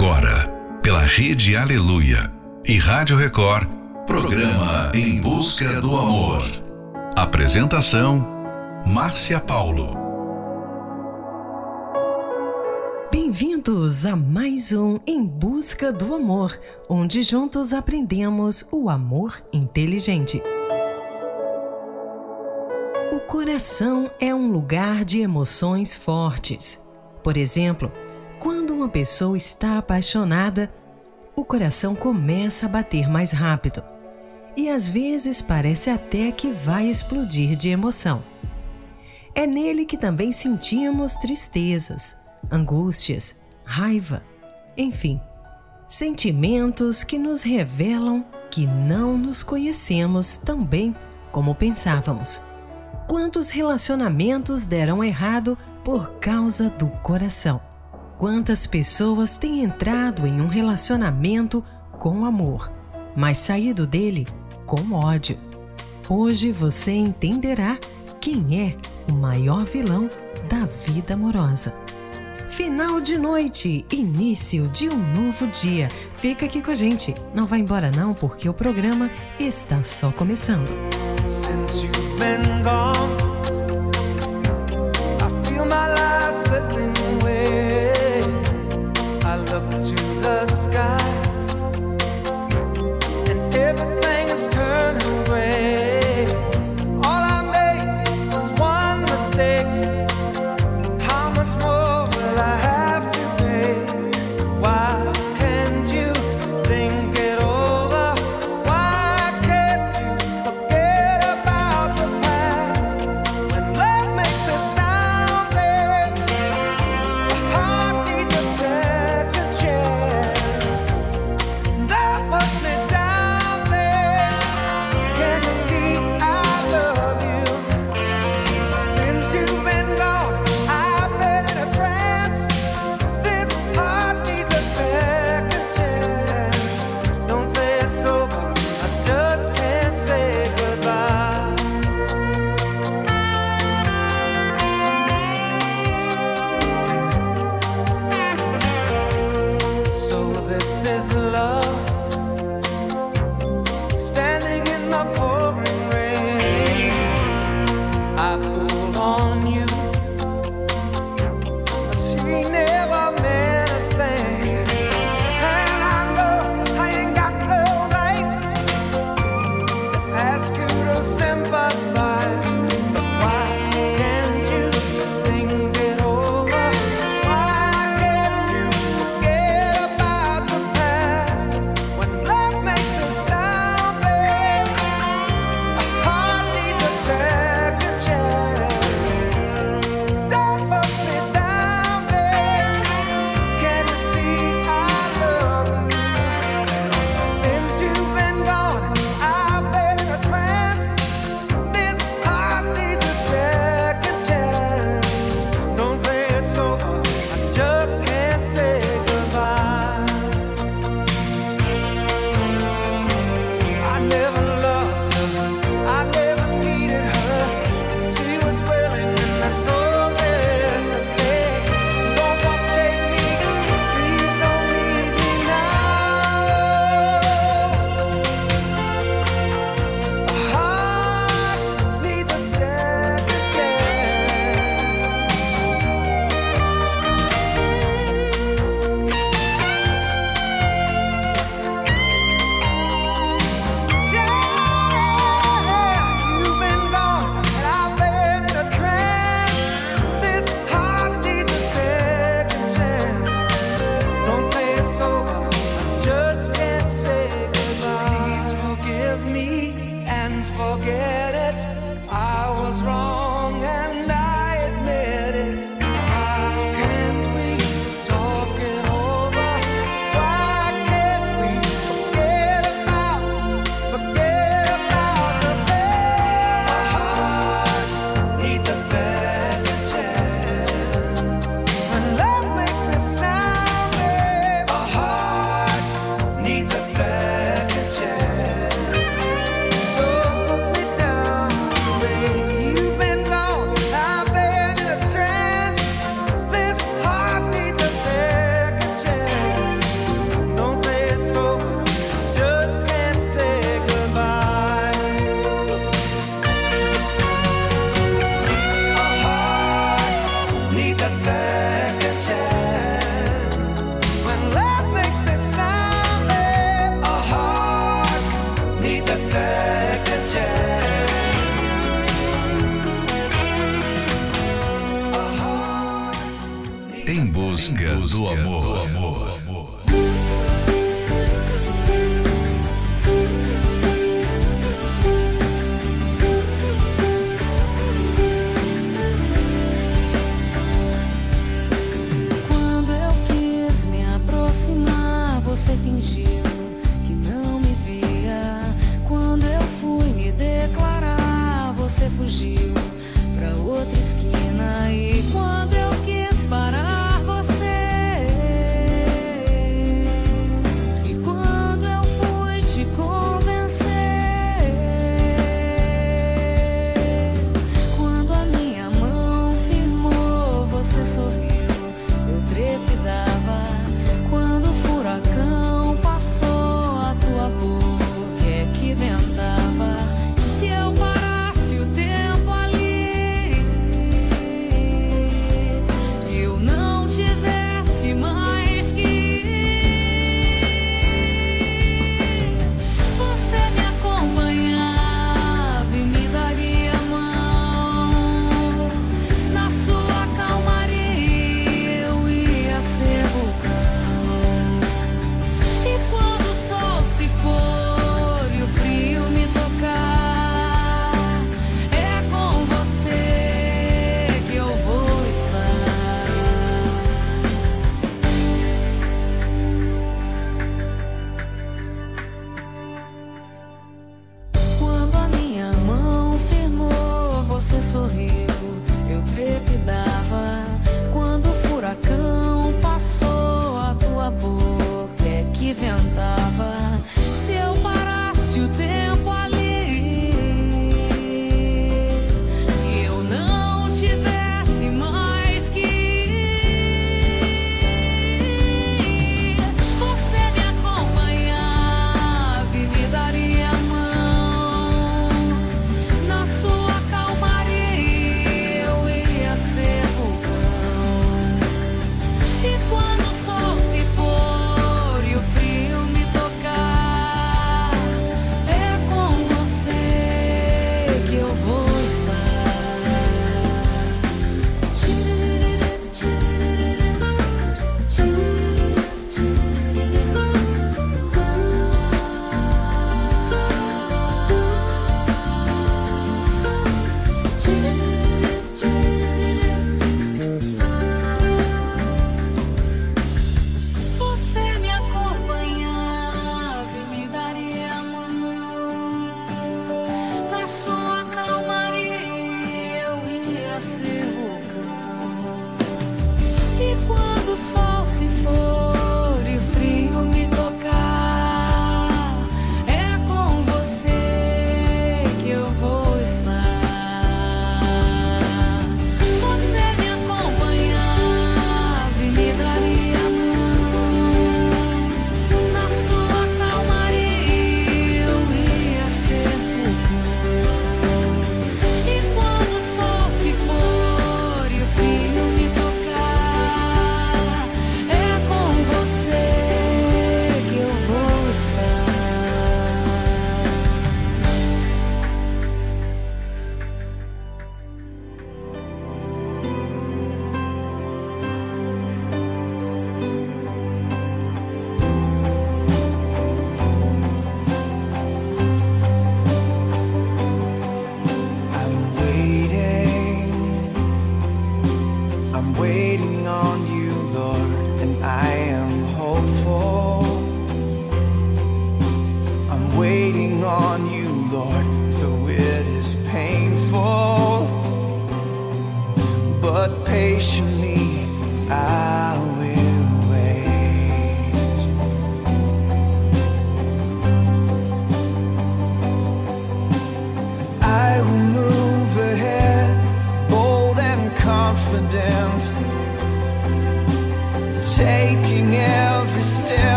Agora, pela Rede Aleluia e Rádio Record, programa Em Busca do Amor. Apresentação: Márcia Paulo. Bem-vindos a mais um Em Busca do Amor, onde juntos aprendemos o amor inteligente. O coração é um lugar de emoções fortes. Por exemplo, quando uma pessoa está apaixonada, o coração começa a bater mais rápido e às vezes parece até que vai explodir de emoção. É nele que também sentimos tristezas, angústias, raiva, enfim, sentimentos que nos revelam que não nos conhecemos tão bem como pensávamos. Quantos relacionamentos deram errado por causa do coração? Quantas pessoas têm entrado em um relacionamento com amor, mas saído dele com ódio? Hoje você entenderá quem é o maior vilão da vida amorosa. Final de noite, início de um novo dia. Fica aqui com a gente. Não vai embora não, porque o programa está só começando. Since you've been gone, up to the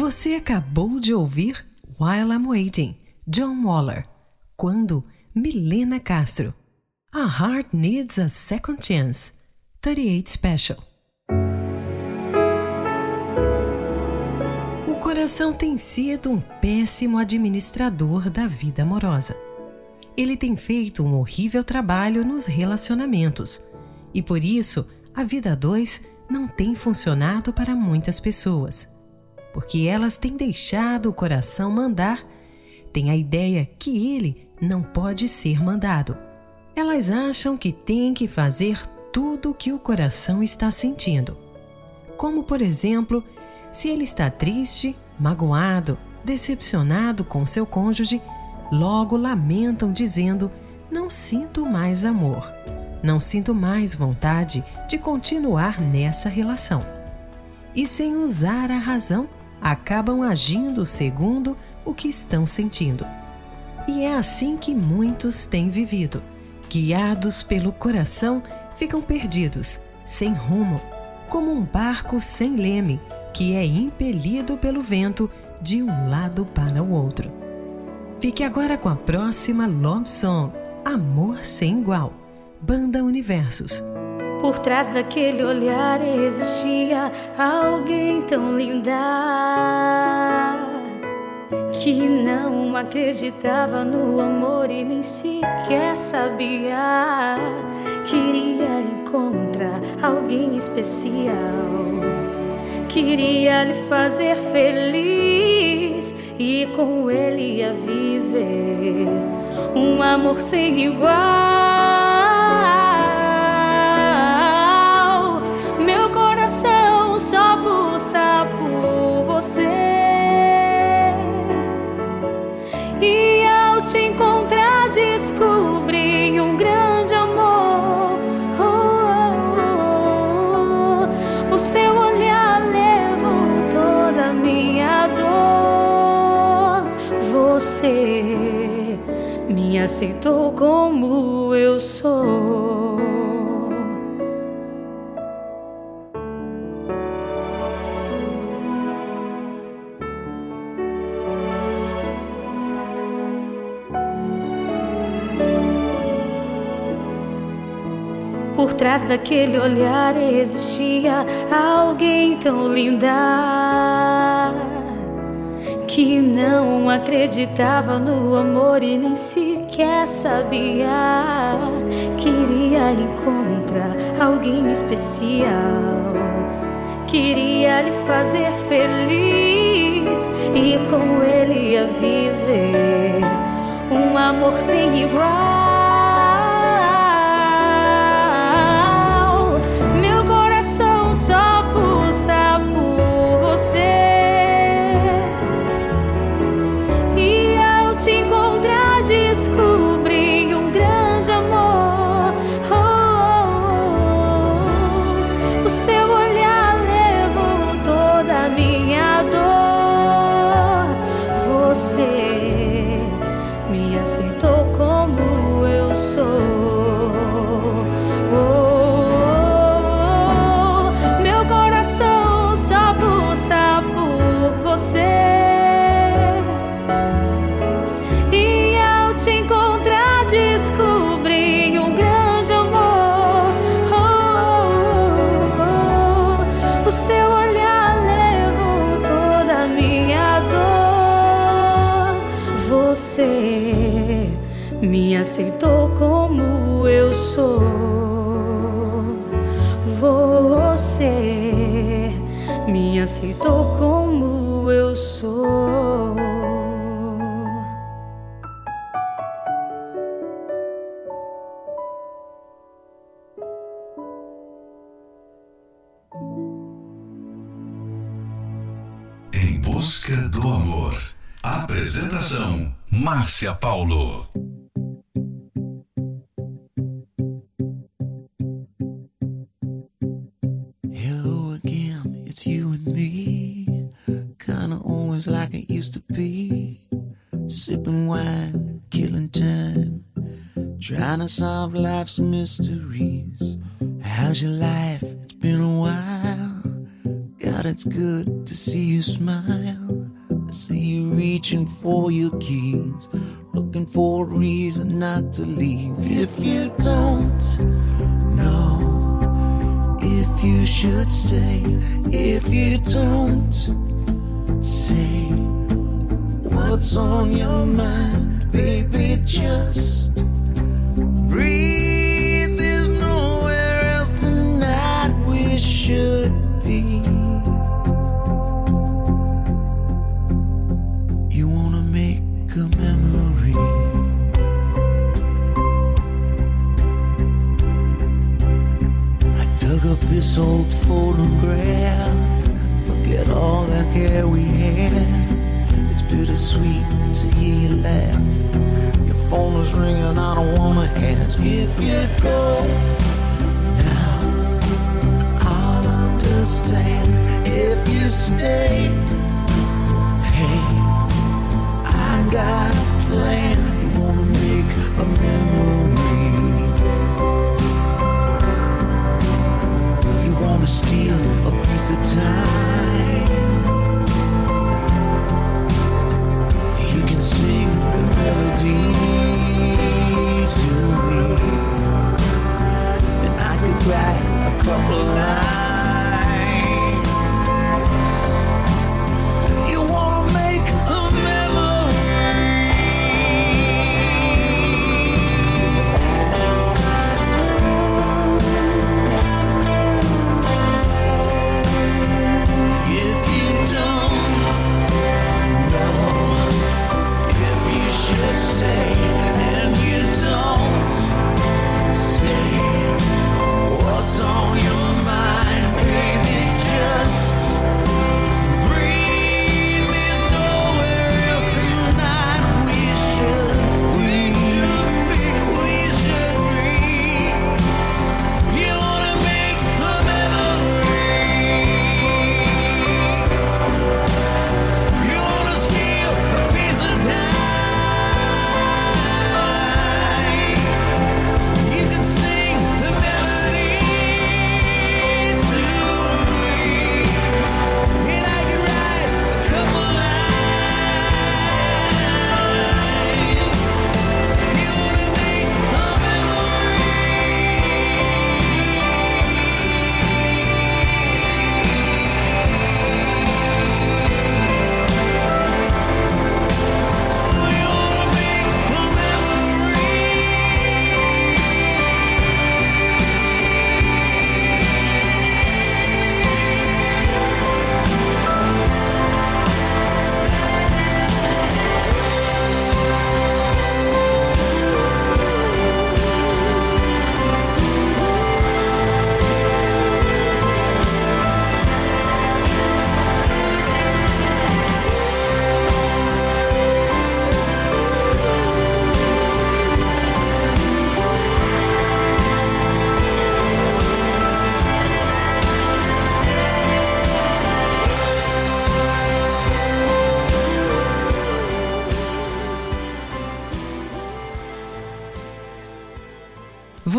Você acabou de ouvir While I'm Waiting, John Waller. Quando Milena Castro. A Heart Needs a Second Chance, 38 Special. O coração tem sido um péssimo administrador da vida amorosa. Ele tem feito um horrível trabalho nos relacionamentos e por isso a vida a dois não tem funcionado para muitas pessoas porque elas têm deixado o coração mandar, têm a ideia que ele não pode ser mandado. Elas acham que têm que fazer tudo o que o coração está sentindo. Como, por exemplo, se ele está triste, magoado, decepcionado com seu cônjuge, logo lamentam dizendo: Não sinto mais amor, não sinto mais vontade de continuar nessa relação. E sem usar a razão, acabam agindo segundo o que estão sentindo. E é assim que muitos têm vivido. Guiados pelo coração, ficam perdidos, sem rumo, como um barco sem leme que é impelido pelo vento de um lado para o outro. Fique agora com a próxima Love Song, Amor Sem Igual, Banda Universos. Por trás daquele olhar existia alguém tão linda que não acreditava no amor e nem sequer sabia. Queria encontrar alguém especial, queria lhe fazer feliz e com ele ia viver um amor sem igual. Aceitou como eu sou. Por trás daquele olhar existia alguém tão linda que não acreditava no amor e nem sequer sabia. Queria encontrar alguém especial, queria lhe fazer feliz e com ele ia viver um amor sem igual. Aceitou como eu sou. Você me aceitou como eu sou. Em busca do amor. Apresentação: Márcia Paulo. Trying to be. Sipping wine, killing time, Trying to solve life's mysteries. How's your life? It's been a while. God, it's good to see you smile. I see you reaching for your keys, looking for a reason not to leave. If you don't you should say if you don't say what's on your mind, baby, just hair we had. It's bittersweet to hear you laugh. Your phone is ringing, I don't wanna ask if you'd go now. I'll understand if you stay. Hey, I got a plan. You wanna make a memory. You wanna steal a piece of time.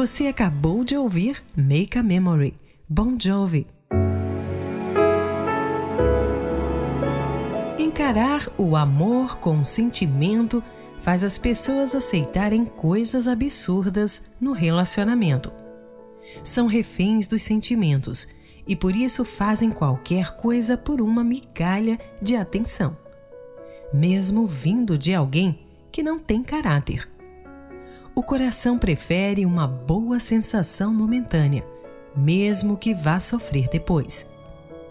Você acabou de ouvir Make a Memory, Bon Jovi. Encarar o amor com sentimento faz as pessoas aceitarem coisas absurdas no relacionamento. São reféns dos sentimentos e por isso fazem qualquer coisa por uma migalha de atenção, mesmo vindo de alguém que não tem caráter. O coração prefere uma boa sensação momentânea, mesmo que vá sofrer depois.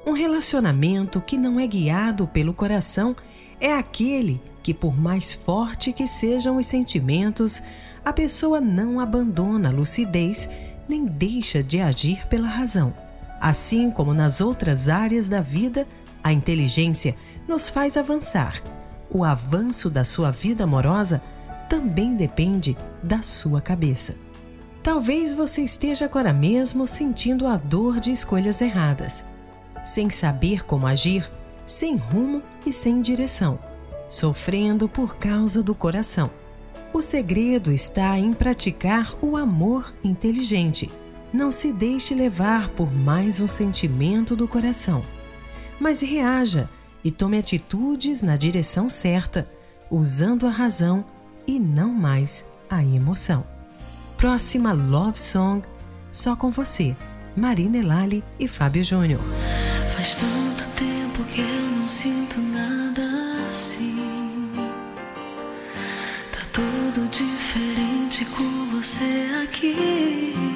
Um relacionamento que não é guiado pelo coração é aquele que, por mais forte que sejam os sentimentos, a pessoa não abandona a lucidez nem deixa de agir pela razão. Assim como nas outras áreas da vida, a inteligência nos faz avançar. O avanço da sua vida amorosa também depende da sua cabeça. Talvez você esteja agora mesmo sentindo a dor de escolhas erradas, sem saber como agir, sem rumo e sem direção, sofrendo por causa do coração. O segredo está em praticar o amor inteligente. Não se deixe levar por mais um sentimento do coração. mas reaja e tome atitudes na direção certa, usando a razão e não mais a emoção. Próxima Love Song, só com você, Marina Elali e Fábio Júnior. Faz tanto tempo que eu não sinto nada assim. Tá tudo diferente com você aqui.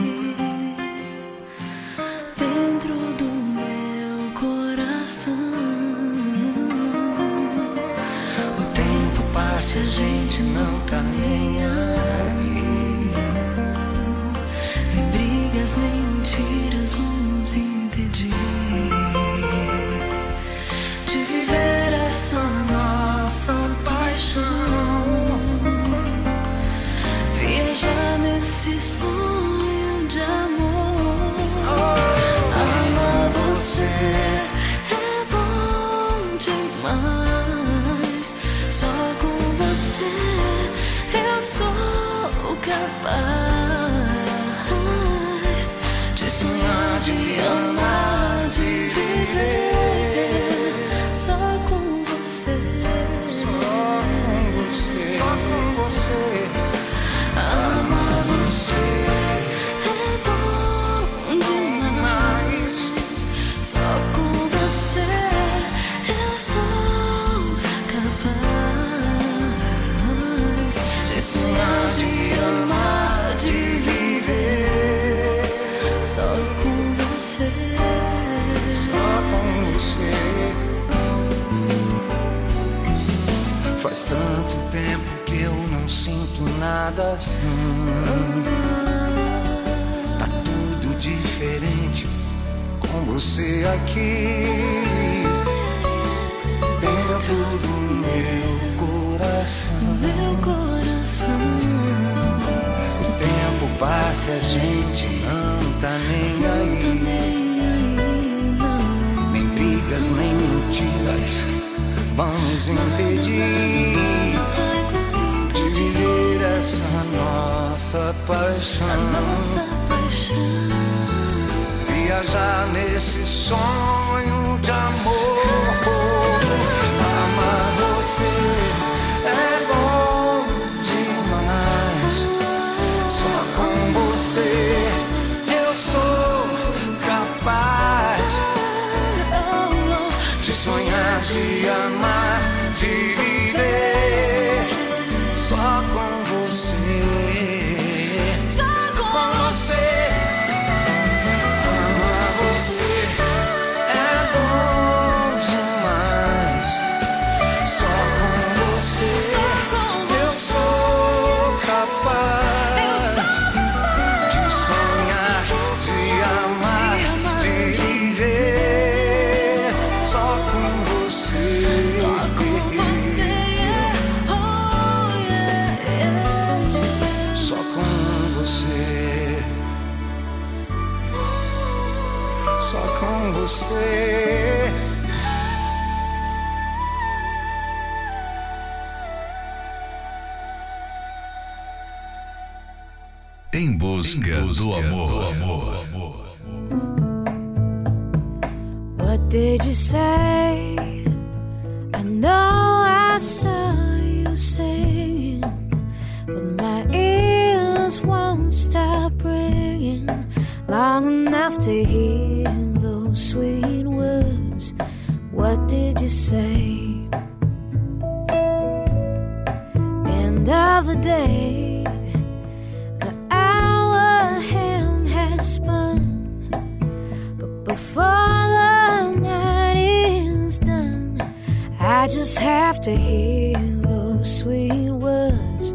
Gente não tá nem. Nem brigas, nem mentiras vão nos impedir de viver essa nossa paixão. Viajar nesse sonho de amor. Amar você capaz de sonhar, de amar, nada assim. Tá tudo diferente com você aqui. Dentro do meu coração. Meu coração. O tempo passa e a gente não tá nem tá aí. nem brigas, nem mentiras vão nos impedir nossa paixão. nossa paixão. Viajar nesse sonho de amor. Just have to hear those sweet words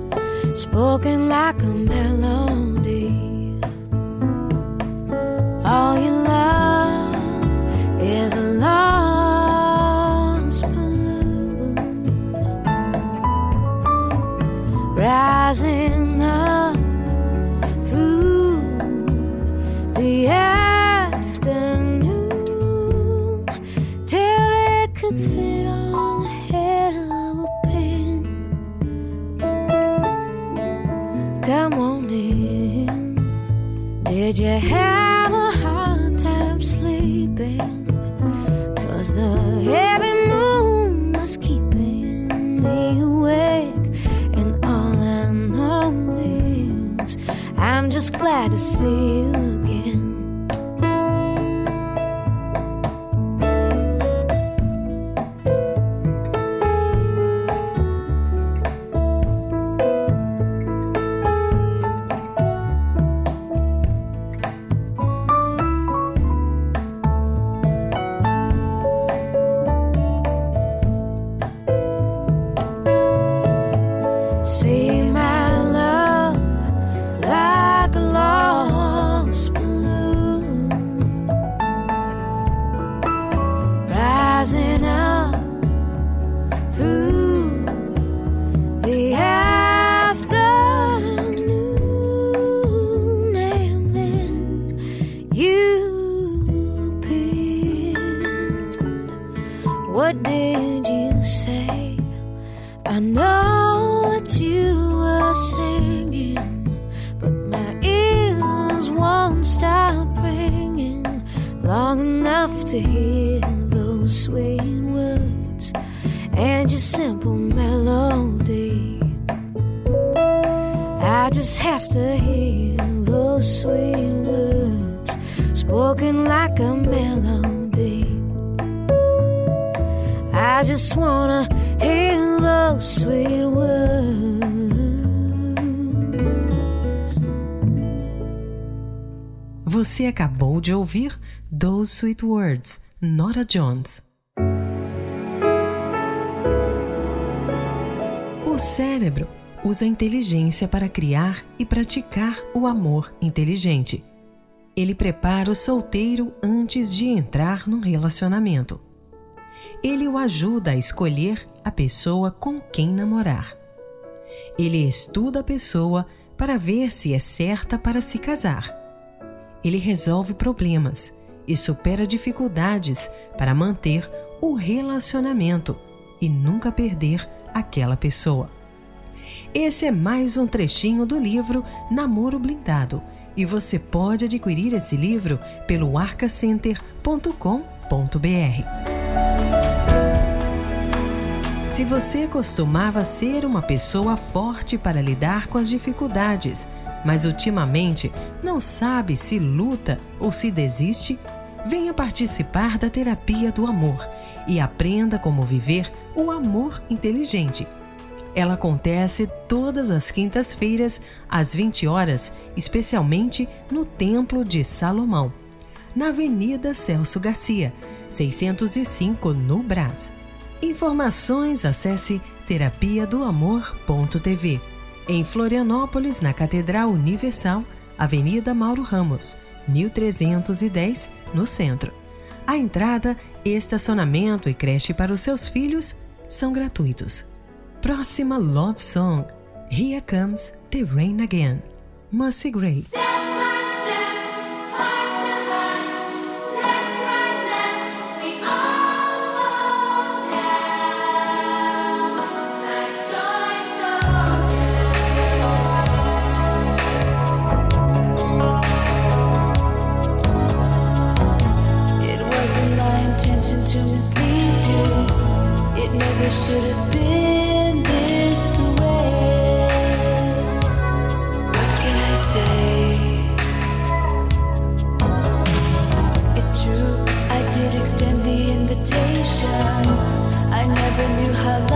spoken like Did you Você acabou de ouvir Those Sweet Words, Nora Jones. O cérebro usa a inteligência para criar e praticar o amor inteligente. Ele prepara o solteiro antes de entrar num relacionamento. Ele o ajuda a escolher a pessoa com quem namorar. Ele estuda a pessoa para ver se é certa para se casar. Ele resolve problemas e supera dificuldades para manter o relacionamento e nunca perder aquela pessoa. Esse é mais um trechinho do livro Namoro Blindado e você pode adquirir esse livro pelo arcacenter.com.br. Se você costumava ser uma pessoa forte para lidar com as dificuldades, mas ultimamente não sabe se luta ou se desiste, venha participar da terapia do amor e aprenda como viver o amor inteligente. Ela acontece todas as quintas-feiras, às 20 horas, especialmente no Templo de Salomão, na Avenida Celso Garcia, 605, no Brás. Informações acesse terapia do amor.tv. Em Florianópolis, na Catedral Universal, Avenida Mauro Ramos, 1310, no centro. A entrada, estacionamento e creche para os seus filhos são gratuitos. Próxima Love Song: Here Comes the Rain Again, Mercy Gray. When you have.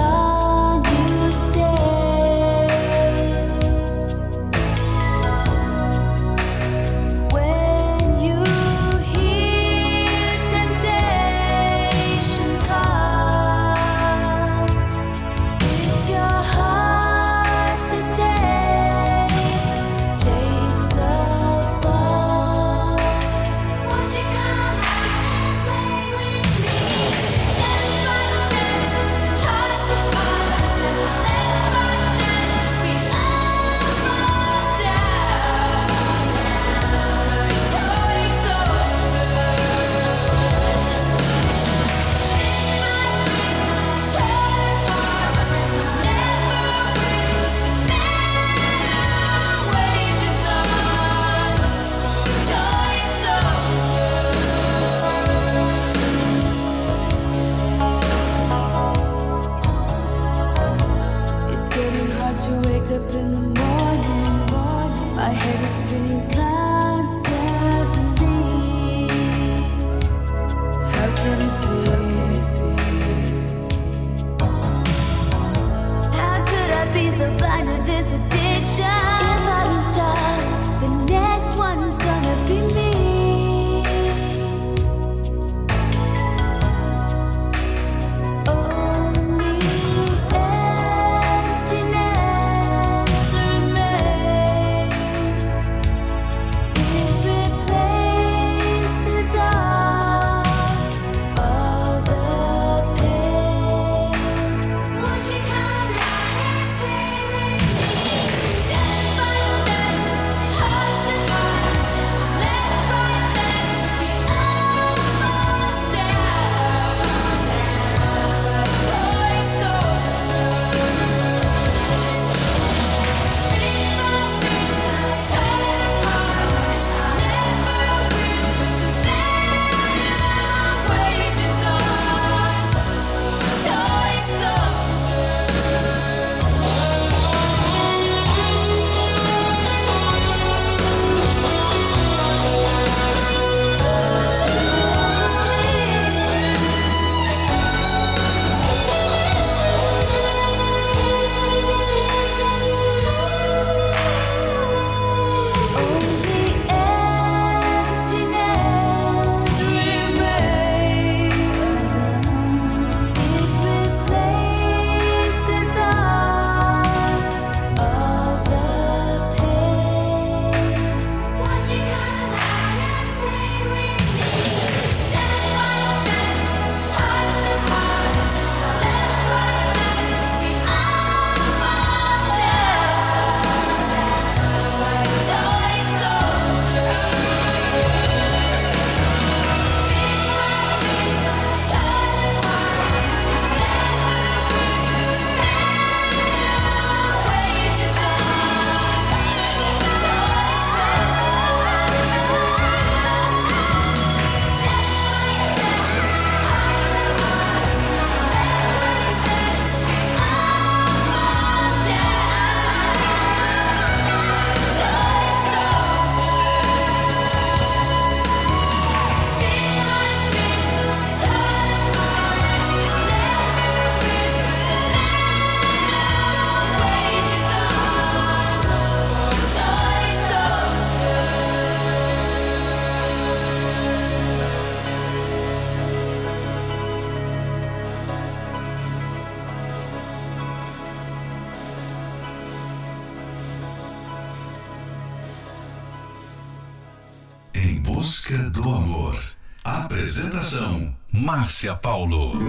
Márcia Paulo.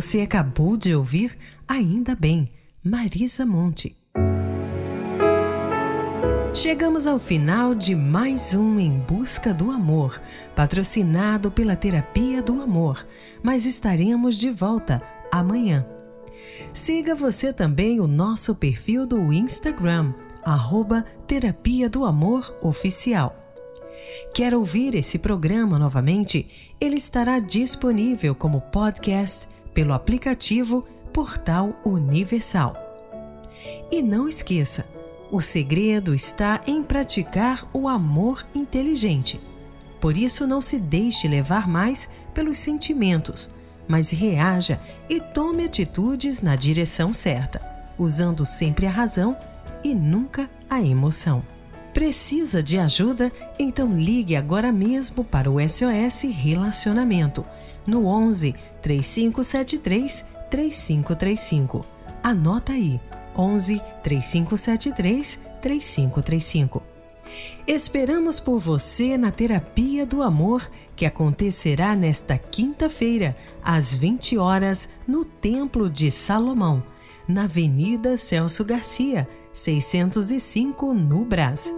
Você acabou de ouvir Ainda Bem, Marisa Monte. Chegamos ao final de mais um Em Busca do Amor, patrocinado pela Terapia do Amor, mas estaremos de volta amanhã. Siga você também o nosso perfil do Instagram, arroba Terapia do Amor Oficial. Quer ouvir esse programa novamente? Ele estará disponível como podcast pelo aplicativo Portal Universal. E não esqueça, o segredo está em praticar o amor inteligente. Por isso, não se deixe levar mais pelos sentimentos, mas reaja e tome atitudes na direção certa, usando sempre a razão e nunca a emoção. Precisa de ajuda? Então ligue agora mesmo para o SOS Relacionamento no 11 3573 3535. Anota aí: 11 3573 3535. Esperamos por você na Terapia do Amor, que acontecerá nesta quinta-feira, às 20 horas, no Templo de Salomão, na Avenida Celso Garcia, 605, no Brás.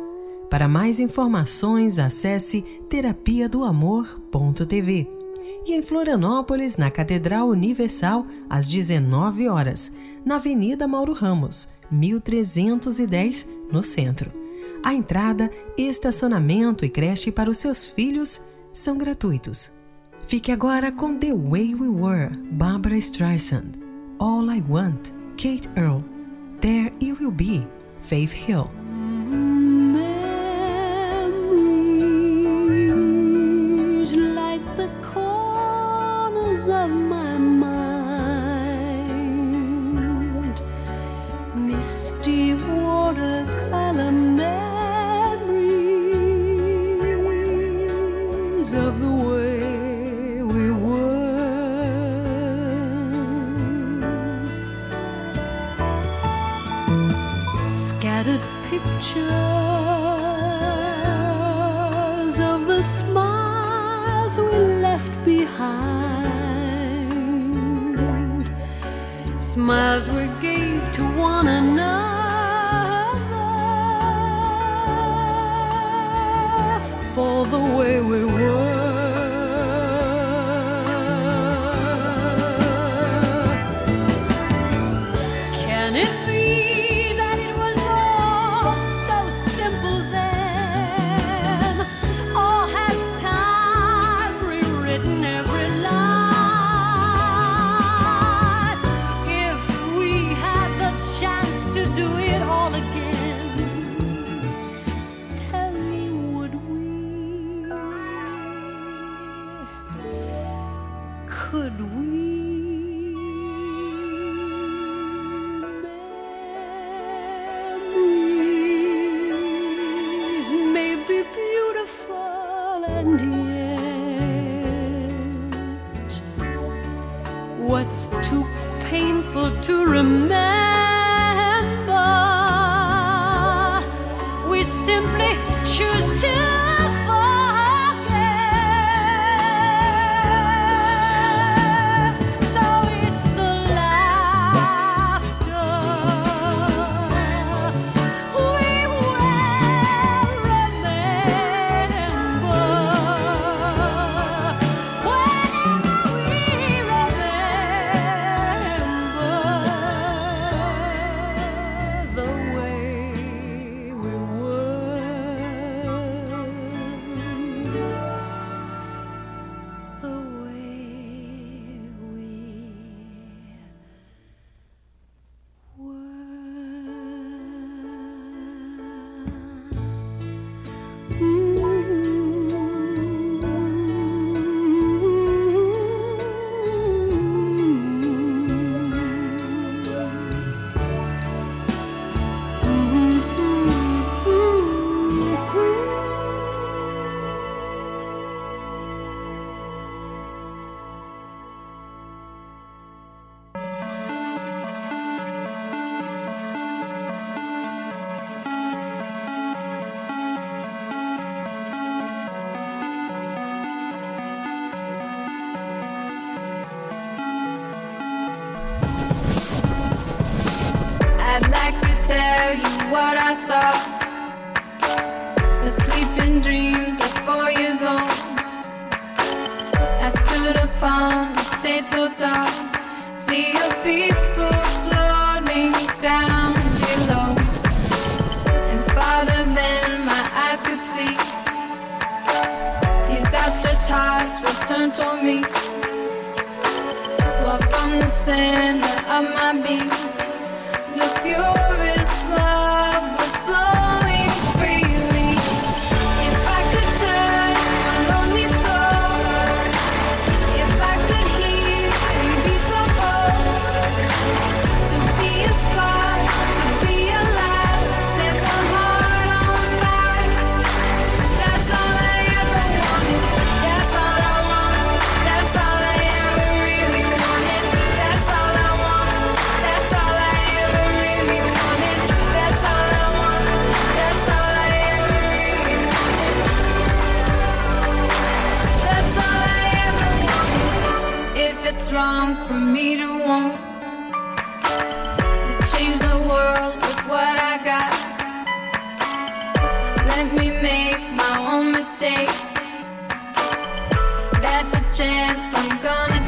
Para mais informações, acesse terapia do amor.tv. E em Florianópolis, na Catedral Universal, às 19 horas, na Avenida Mauro Ramos, 1310, no centro. A entrada, estacionamento e creche para os seus filhos são gratuitos. Fique agora com The Way We Were, Barbara Streisand. All I Want, Kate Earl. There You Will Be, Faith Hill. tides return toward me. While from the sand of my being. songs for me to want to change the world with what I got. Let me make my own mistakes. That's a chance I'm gonna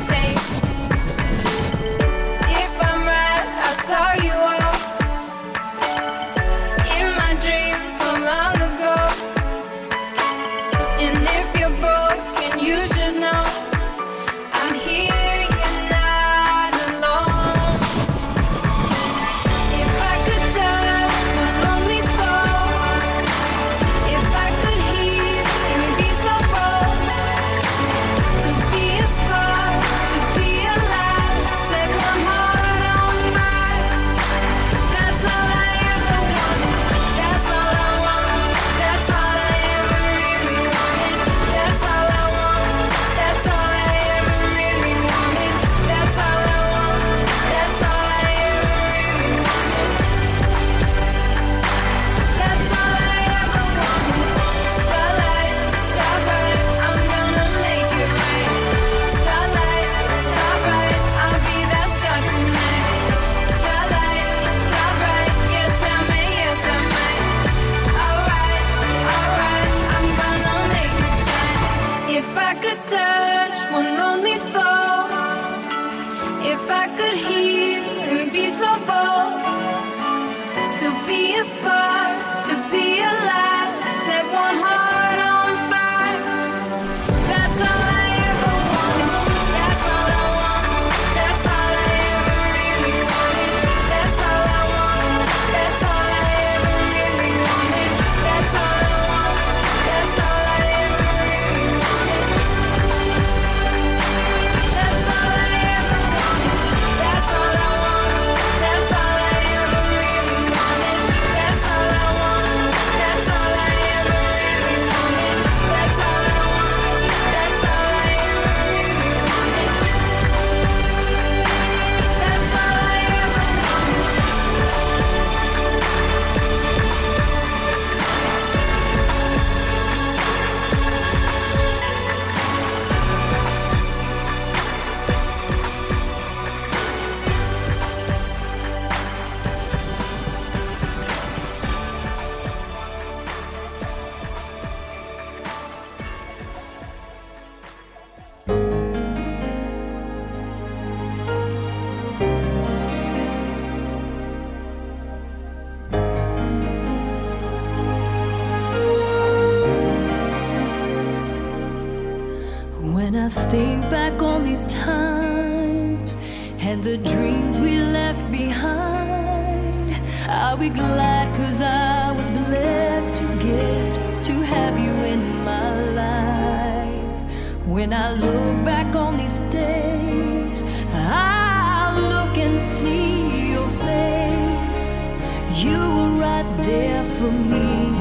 If I could heal and be so bold to be a spark. these times and the dreams we left behind. I'll be glad cause I was blessed to get to have you in my life. When I look back on these days, I'll look and see your face. You were right there for me.